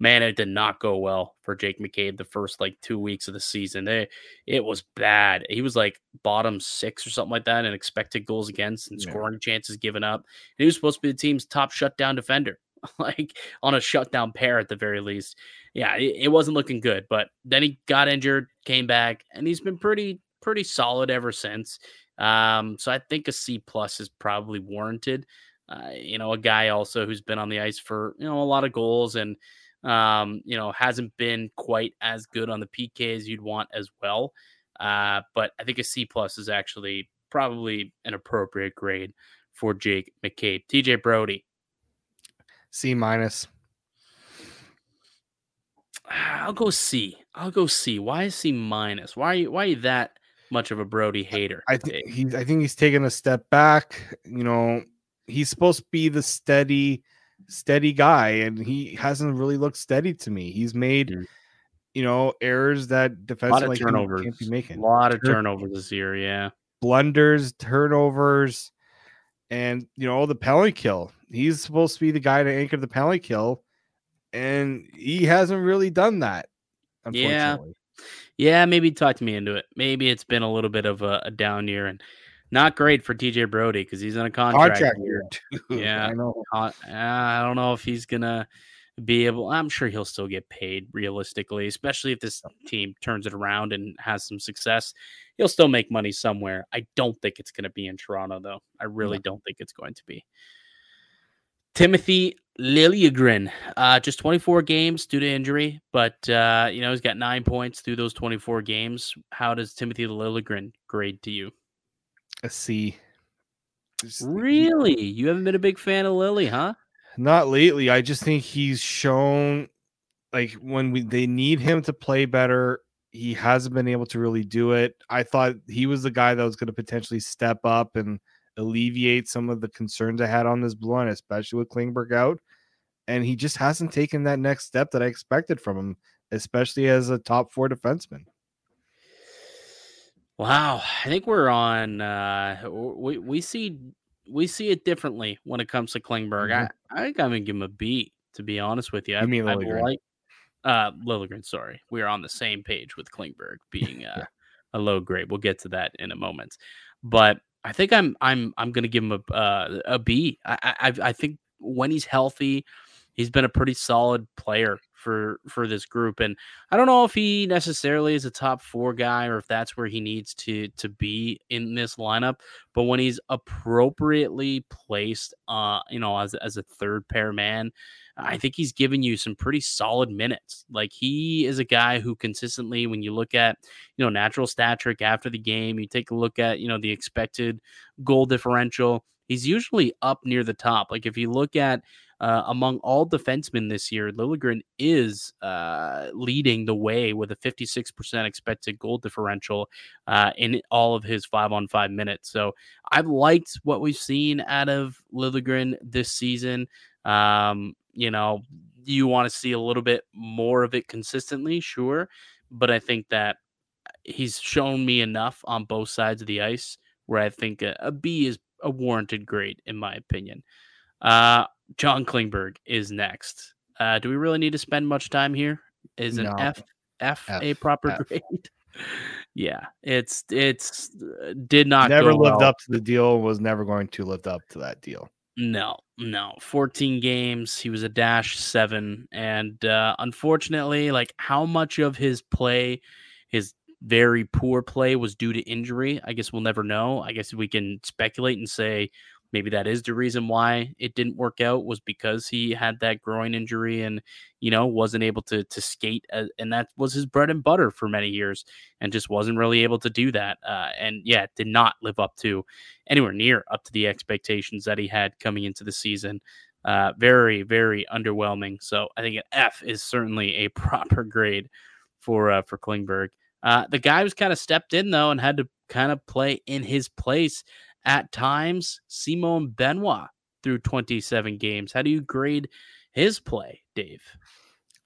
man, it did not go well for Jake McCabe the first like two weeks of the season. They, it was bad. He was like bottom six or something like that and expected goals against and scoring yeah. chances given up. And he was supposed to be the team's top shutdown defender. like on a shutdown pair at the very least. Yeah, it, it, wasn't looking good. But then he got injured, came back, and he's been pretty pretty solid ever since. Um, so I think a C plus is probably warranted. Uh, you know, a guy also who's been on the ice for you know a lot of goals and um, you know hasn't been quite as good on the PK as you'd want as well. Uh, but I think a C plus is actually probably an appropriate grade for Jake McCabe. TJ Brodie, C minus. I'll go C. I'll go C. Why is C minus? Why are you why are you that much of a Brodie hater. I think he's I think he's taken a step back. You know, he's supposed to be the steady, steady guy, and he hasn't really looked steady to me. He's made, mm. you know, errors that defensive like turnovers. can't be making. A lot of turnovers this year, yeah. Blunders, turnovers, and you know, the penalty kill. He's supposed to be the guy to anchor the penalty kill, and he hasn't really done that. Yeah. Yeah, maybe talk me into it. Maybe it's been a little bit of a, a down year and not great for TJ Brodie because he's on a contract, contract year too. Yeah, I know. I don't know if he's gonna be able. I'm sure he'll still get paid realistically, especially if this team turns it around and has some success. He'll still make money somewhere. I don't think it's gonna be in Toronto though. I really don't think it's going to be. Timothy Liljegren, uh, just 24 games due to injury, but uh, you know he's got nine points through those 24 games. How does Timothy Liljegren grade to you? A C. really? You haven't been a big fan of Lily, huh? Not lately. I just think he's shown like when we they need him to play better, he hasn't been able to really do it. I thought he was the guy that was going to potentially step up and alleviate some of the concerns I had on this blue line, especially with Klingberg out. And he just hasn't taken that next step that I expected from him, especially as a top four defenseman. Wow, I think we're on. Uh, we we see we see it differently when it comes to Klingberg. Mm-hmm. I I think I'm gonna give him a B. To be honest with you, I, mean I like uh Liljegren. Sorry, we are on the same page with Klingberg being uh, yeah. a low grade. We'll get to that in a moment, but I think I'm I'm I'm gonna give him a uh, a B. I, I I think when he's healthy, he's been a pretty solid player for for this group, and I don't know if he necessarily is a top four guy or if that's where he needs to to be in this lineup. But when he's appropriately placed, uh, you know, as as a third pair man, I think he's given you some pretty solid minutes. Like he is a guy who consistently, when you look at, you know, natural stat trick after the game, you take a look at, you know, the expected goal differential, he's usually up near the top. Like if you look at uh, among all defensemen this year, Liljegren is uh, leading the way with a 56% expected goal differential uh, in all of his five on five minutes. So I've liked what we've seen out of Liljegren this season. Um, you know, you want to see a little bit more of it consistently, sure. But I think that he's shown me enough on both sides of the ice where I think a, a B is a warranted grade, in my opinion. Uh, John Klingberg is next. Uh, do we really need to spend much time here? Is an no. F, F F a proper F. grade? yeah, it's it's uh, did not never lived well. up to the deal. Was never going to live up to that deal. No, no. 14 games. He was a dash seven. And uh, unfortunately, like how much of his play, his very poor play, was due to injury, I guess we'll never know. I guess we can speculate and say, maybe that is the reason why it didn't work out was because he had that groin injury and you know wasn't able to to skate as, and that was his bread and butter for many years and just wasn't really able to do that uh, and yeah did not live up to anywhere near up to the expectations that he had coming into the season uh, very very underwhelming so i think an f is certainly a proper grade for uh, for klingberg. Uh, the guy was kind of stepped in though and had to kind of play in his place at times. Simon Benoit through 27 games. How do you grade his play, Dave?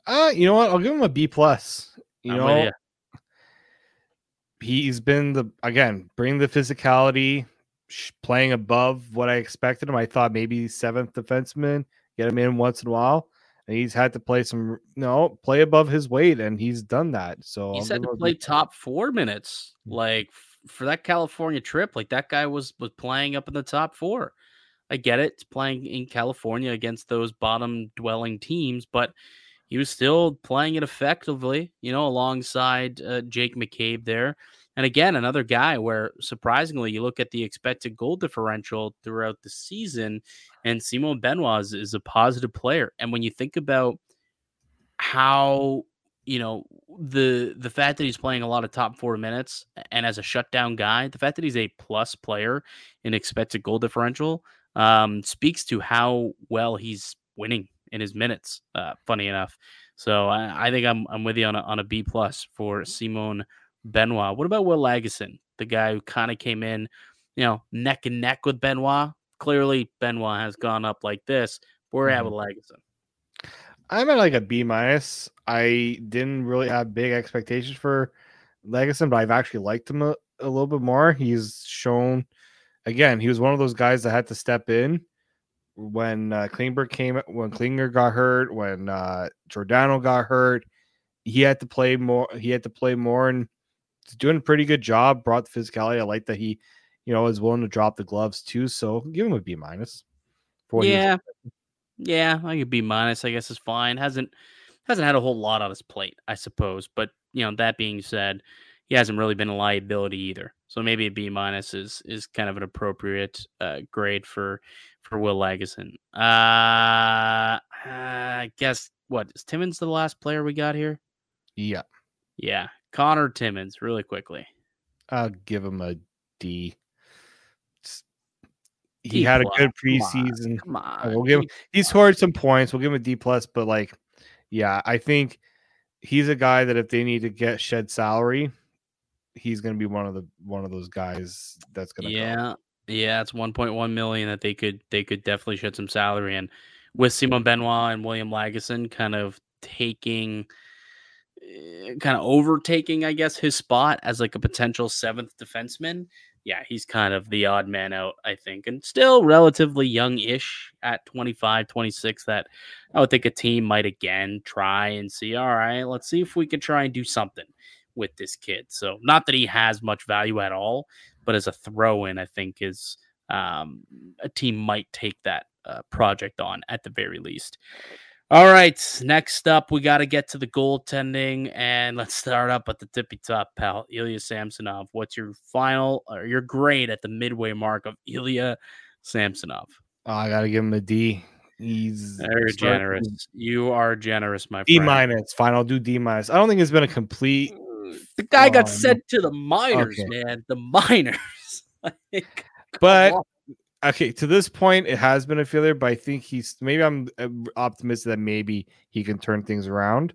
Uh, you know what? I'll give him a B plus. You I'm know, you. he's been the again bring the physicality, playing above what I expected him. I thought maybe seventh defenseman, get him in once in a while. And he's had to play some no play above his weight, and he's done that. So he's had to play top four minutes, mm. like for that California trip, like that guy was was playing up in the top four. I get it, it's playing in California against those bottom dwelling teams, but he was still playing it effectively, you know, alongside uh, Jake McCabe there. And again, another guy where surprisingly, you look at the expected goal differential throughout the season, and Simon Benoit is, is a positive player. And when you think about how you know the the fact that he's playing a lot of top four minutes and as a shutdown guy, the fact that he's a plus player in expected goal differential um, speaks to how well he's winning in his minutes. Uh, funny enough, so I, I, think I'm I'm with you on a, on a B plus for Simon Benoit. What about Will Lagesson? the guy who kind of came in, you know, neck and neck with Benoit. Clearly, Benoit has gone up like this. Where mm-hmm. at with Lagesson? I'm at like a B minus. I didn't really have big expectations for Lagesson, but I've actually liked him a, a little bit more. He's shown, again, he was one of those guys that had to step in when uh, Klingberg came, when Klinger got hurt, when uh, Giordano got hurt. He had to play more. He had to play more, and he's doing a pretty good job. Brought the physicality. I like that he, you know, is willing to drop the gloves too. So give him a B minus. Yeah, yeah, I could B minus. I guess is fine. Hasn't hasn't had a whole lot on his plate, I suppose. But you know, that being said, he hasn't really been a liability either. So maybe a B minus is is kind of an appropriate uh, grade for for Will Lagesson. Uh, I guess what is Timmins the last player we got here? Yeah, yeah, Conor Timmins, Really quickly, I'll give him a D. He D had plus. a good preseason. Come on, come on. we'll give him. He scored some points. We'll give him a D plus. But like, yeah, I think he's a guy that if they need to get shed salary, he's going to be one of the one of those guys that's going to. Yeah, go. yeah, it's 1.1 million that they could they could definitely shed some salary and with Simon Benoit and William Lagesson kind of taking eh, kind of overtaking, I guess, his spot as like a potential seventh defenseman. Yeah, he's kind of the odd man out, I think, and still relatively young ish at 25, 26. That I would think a team might again try and see, all right, let's see if we can try and do something with this kid. So, not that he has much value at all, but as a throw in, I think is um, a team might take that uh, project on at the very least. All right, next up, we got to get to the goaltending, and let's start up at the tippy top, pal. Ilya Samsonov. What's your final or your grade at the midway mark of Ilya Samsonov? Oh, I got to give him a D. He's very generous. You are generous, my D friend. D minus. Fine, I'll do D minus. I don't think it's been a complete. Mm, the guy got um, sent to the minors, okay. man. The minors. like, but on okay to this point it has been a failure but i think he's maybe i'm uh, optimistic that maybe he can turn things around.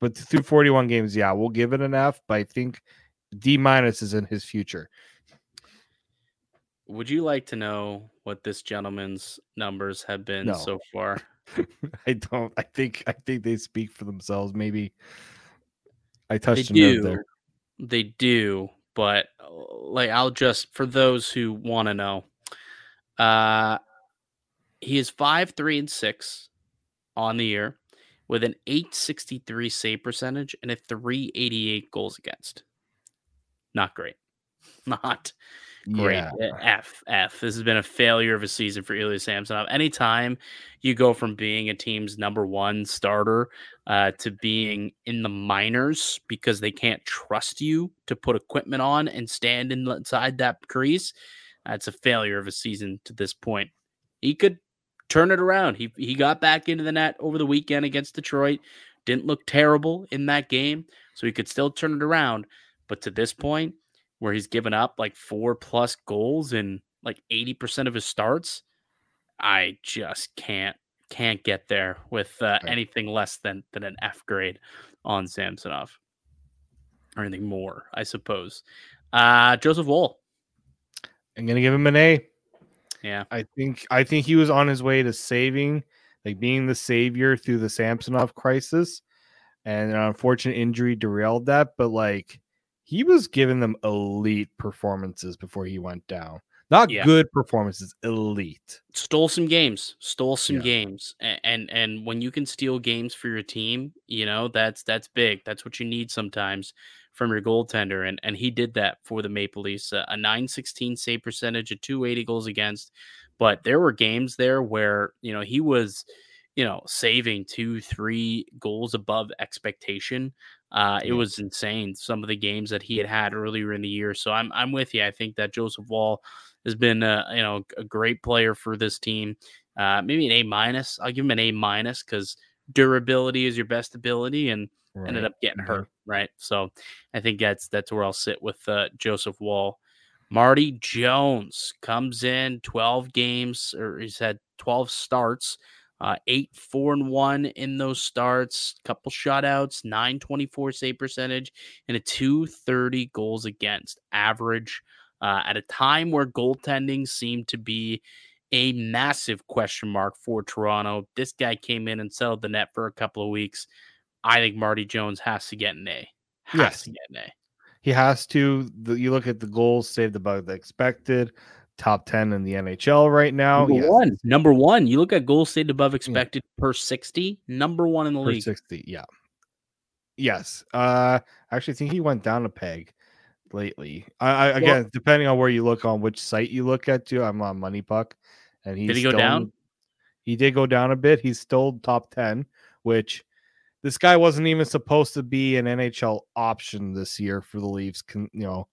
But through 41 games yeah we'll give it an f but i think d minus is in his future. Would you like to know what this gentleman's numbers have been no. so far? I don't i think i think they speak for themselves maybe. I touched they do. there. They do but uh, like i'll just for those who want to know uh, he is five, three, and six on the year with an 863 save percentage and a 388 goals against. Not great. Not great. Yeah. Uh, F F. This has been a failure of a season for Ilya Samsonov. Anytime you go from being a team's number one starter uh, to being in the minors because they can't trust you to put equipment on and stand inside that crease, that's a failure of a season to this point. He could turn it around. He he got back into the net over the weekend against Detroit. Didn't look terrible in that game, so he could still turn it around. But to this point, where he's given up like four plus goals in like 80% of his starts, I just can't can't get there with uh, anything less than than an F grade on Samsonov or anything more, I suppose. Uh Joseph Woll, I'm gonna give him an A. Yeah, I think I think he was on his way to saving, like being the savior through the Samsonov crisis, and an unfortunate injury derailed that. But like, he was giving them elite performances before he went down. Not yeah. good performances, elite. Stole some games, stole some yeah. games, and, and and when you can steal games for your team, you know that's that's big. That's what you need sometimes from your goaltender, and and he did that for the Maple Leafs. Uh, a 916 save percentage, a 280 goals against, but there were games there where you know he was, you know, saving two, three goals above expectation. Uh, it was insane. Some of the games that he had had earlier in the year. So I'm I'm with you. I think that Joseph Woll has been a, you know a great player for this team. Uh, maybe an A minus. I'll give him an A minus because durability is your best ability, and right. ended up getting hurt. Right. So I think that's that's where I'll sit with uh, Joseph Woll. Marty Jones comes in 12 games, or he's had 12 starts Uh, eight, four, and one in those starts, couple shutouts, 924 save percentage, and a 230 goals against average uh, at a time where goaltending seemed to be a massive question mark for Toronto. This guy came in and settled the net for a couple of weeks. I think Marty Jones has to get an A. Has Yes. to get an A. He has to. The, you look at the goals saved above the expected, top 10 in the NHL right now. Number Yes, one. Number one. You look at goals saved above expected per 60, number one in the per league. 60. Yeah. Yes. Uh, actually, I think he went down a peg lately. I, I again, depending on where you look on which site you look at, too. I'm on MoneyPuck, and he's Did he go still- down? He did go down a bit. He's still top 10, which this guy wasn't even supposed to be an NHL option this year for the Leafs. Con, you know,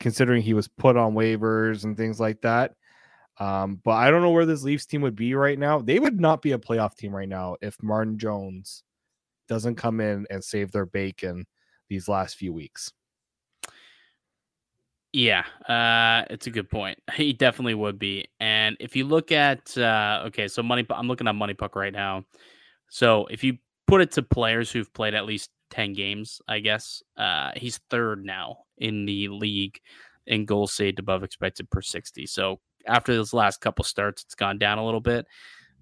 considering he was put on waivers and things like that. Um, but I don't know where this Leafs team would be right now. They would not be a playoff team right now if Martin Jones doesn't come in and save their bacon these last few weeks. Yeah, uh, it's a good point. He definitely would be. And if you look at uh, okay, so money, I'm looking at MoneyPuck right now. So if you put it to players who've played at least ten games, I guess uh, he's third now in the league in goals saved above expected per sixty. So after those last couple starts, it's gone down a little bit,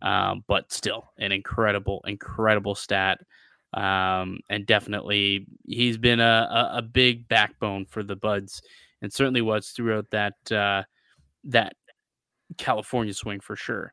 um, but still an incredible, incredible stat. Um, and definitely, he's been a, a, a big backbone for the Buds and certainly was throughout that uh, that California swing for sure.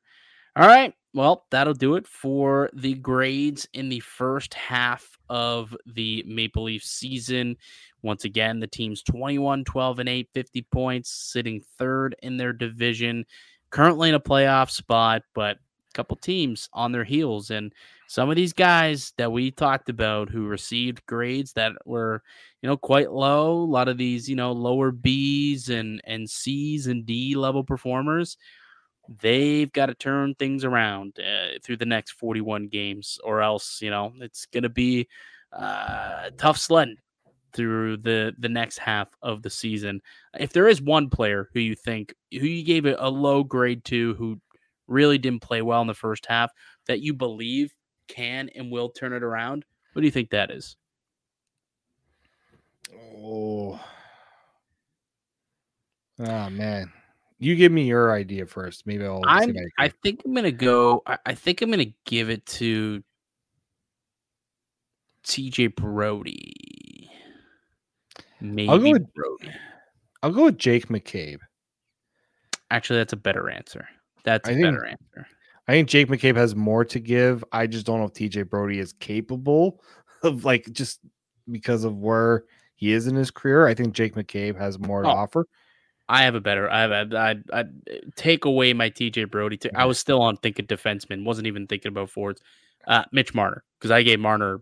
All right, well, that'll do it for the grades in the first half of the Maple Leaf season. Once again, the team's 21, 12, and 8, 50 points, sitting third in their division, currently in a playoff spot, but a couple teams on their heels. And some of these guys that we talked about who received grades that were you know quite low a lot of these you know lower b's and and c's and d level performers they've got to turn things around uh, through the next 41 games or else you know it's going to be uh, tough sledding through the the next half of the season if there is one player who you think who you gave it a low grade to who really didn't play well in the first half that you believe can and will turn it around what do you think that is Oh. Oh man. You give me your idea first. Maybe I'll I'm, I think I'm gonna go. I, I think I'm gonna give it to TJ Brodie. Maybe with- Brodie. I'll go with Jake McCabe. Actually, that's a better answer. That's a I think- better answer. I think Jake McCabe has more to give. I just don't know if TJ Brodie is capable of like just because of where he is in his career. I think Jake McCabe has more to Oh. offer. I have a better. I have. I'd take away my TJ Brodie. T- I was still on thinking defenseman. Wasn't even thinking about forwards. Uh, Mitch Marner, because I gave Marner,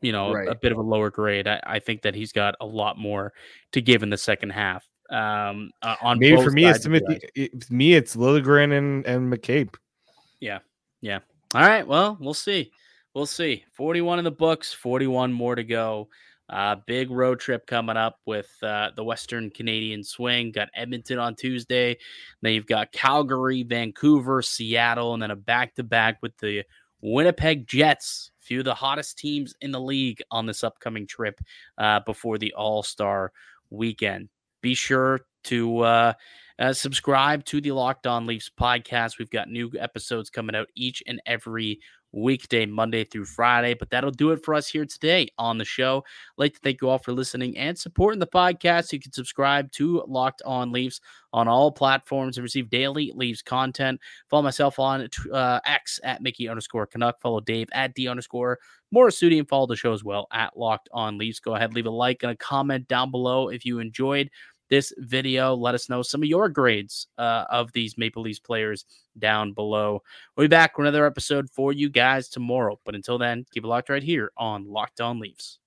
you know, a- a bit of a lower grade. I, I think that he's got a lot more to give in the second half. Um, uh, on Maybe for me, it's sides of the Timothy. it- me, it's Liljegren and, and McCabe. Yeah. Yeah. All right. Well, we'll see. We'll see. 41 in the books, 41 more to go. Uh, big road trip coming up with uh, the Western Canadian swing. Got Edmonton on Tuesday. Then you've got Calgary, Vancouver, Seattle, and then a back to back with the Winnipeg Jets. A few of the hottest teams in the league on this upcoming trip uh, before the All Star weekend. Be sure to uh, uh, subscribe to the Locked On Leafs podcast. We've got new episodes coming out each and every weekday, Monday through Friday. But that'll do it for us here today on the show. I'd like to thank you all for listening and supporting the podcast. You can subscribe to Locked On Leafs on all platforms and receive daily Leafs content. Follow myself on uh, X at Mickey underscore Canuck. Follow Dave at D underscore Morassutti and follow the show as well at Locked On Leafs. Go ahead, leave a like and a comment down below if you enjoyed this video. Let us know some of your grades uh, of these Maple Leafs players down below. We'll be back with another episode for you guys tomorrow. But until then, keep it locked right here on Locked On Leafs.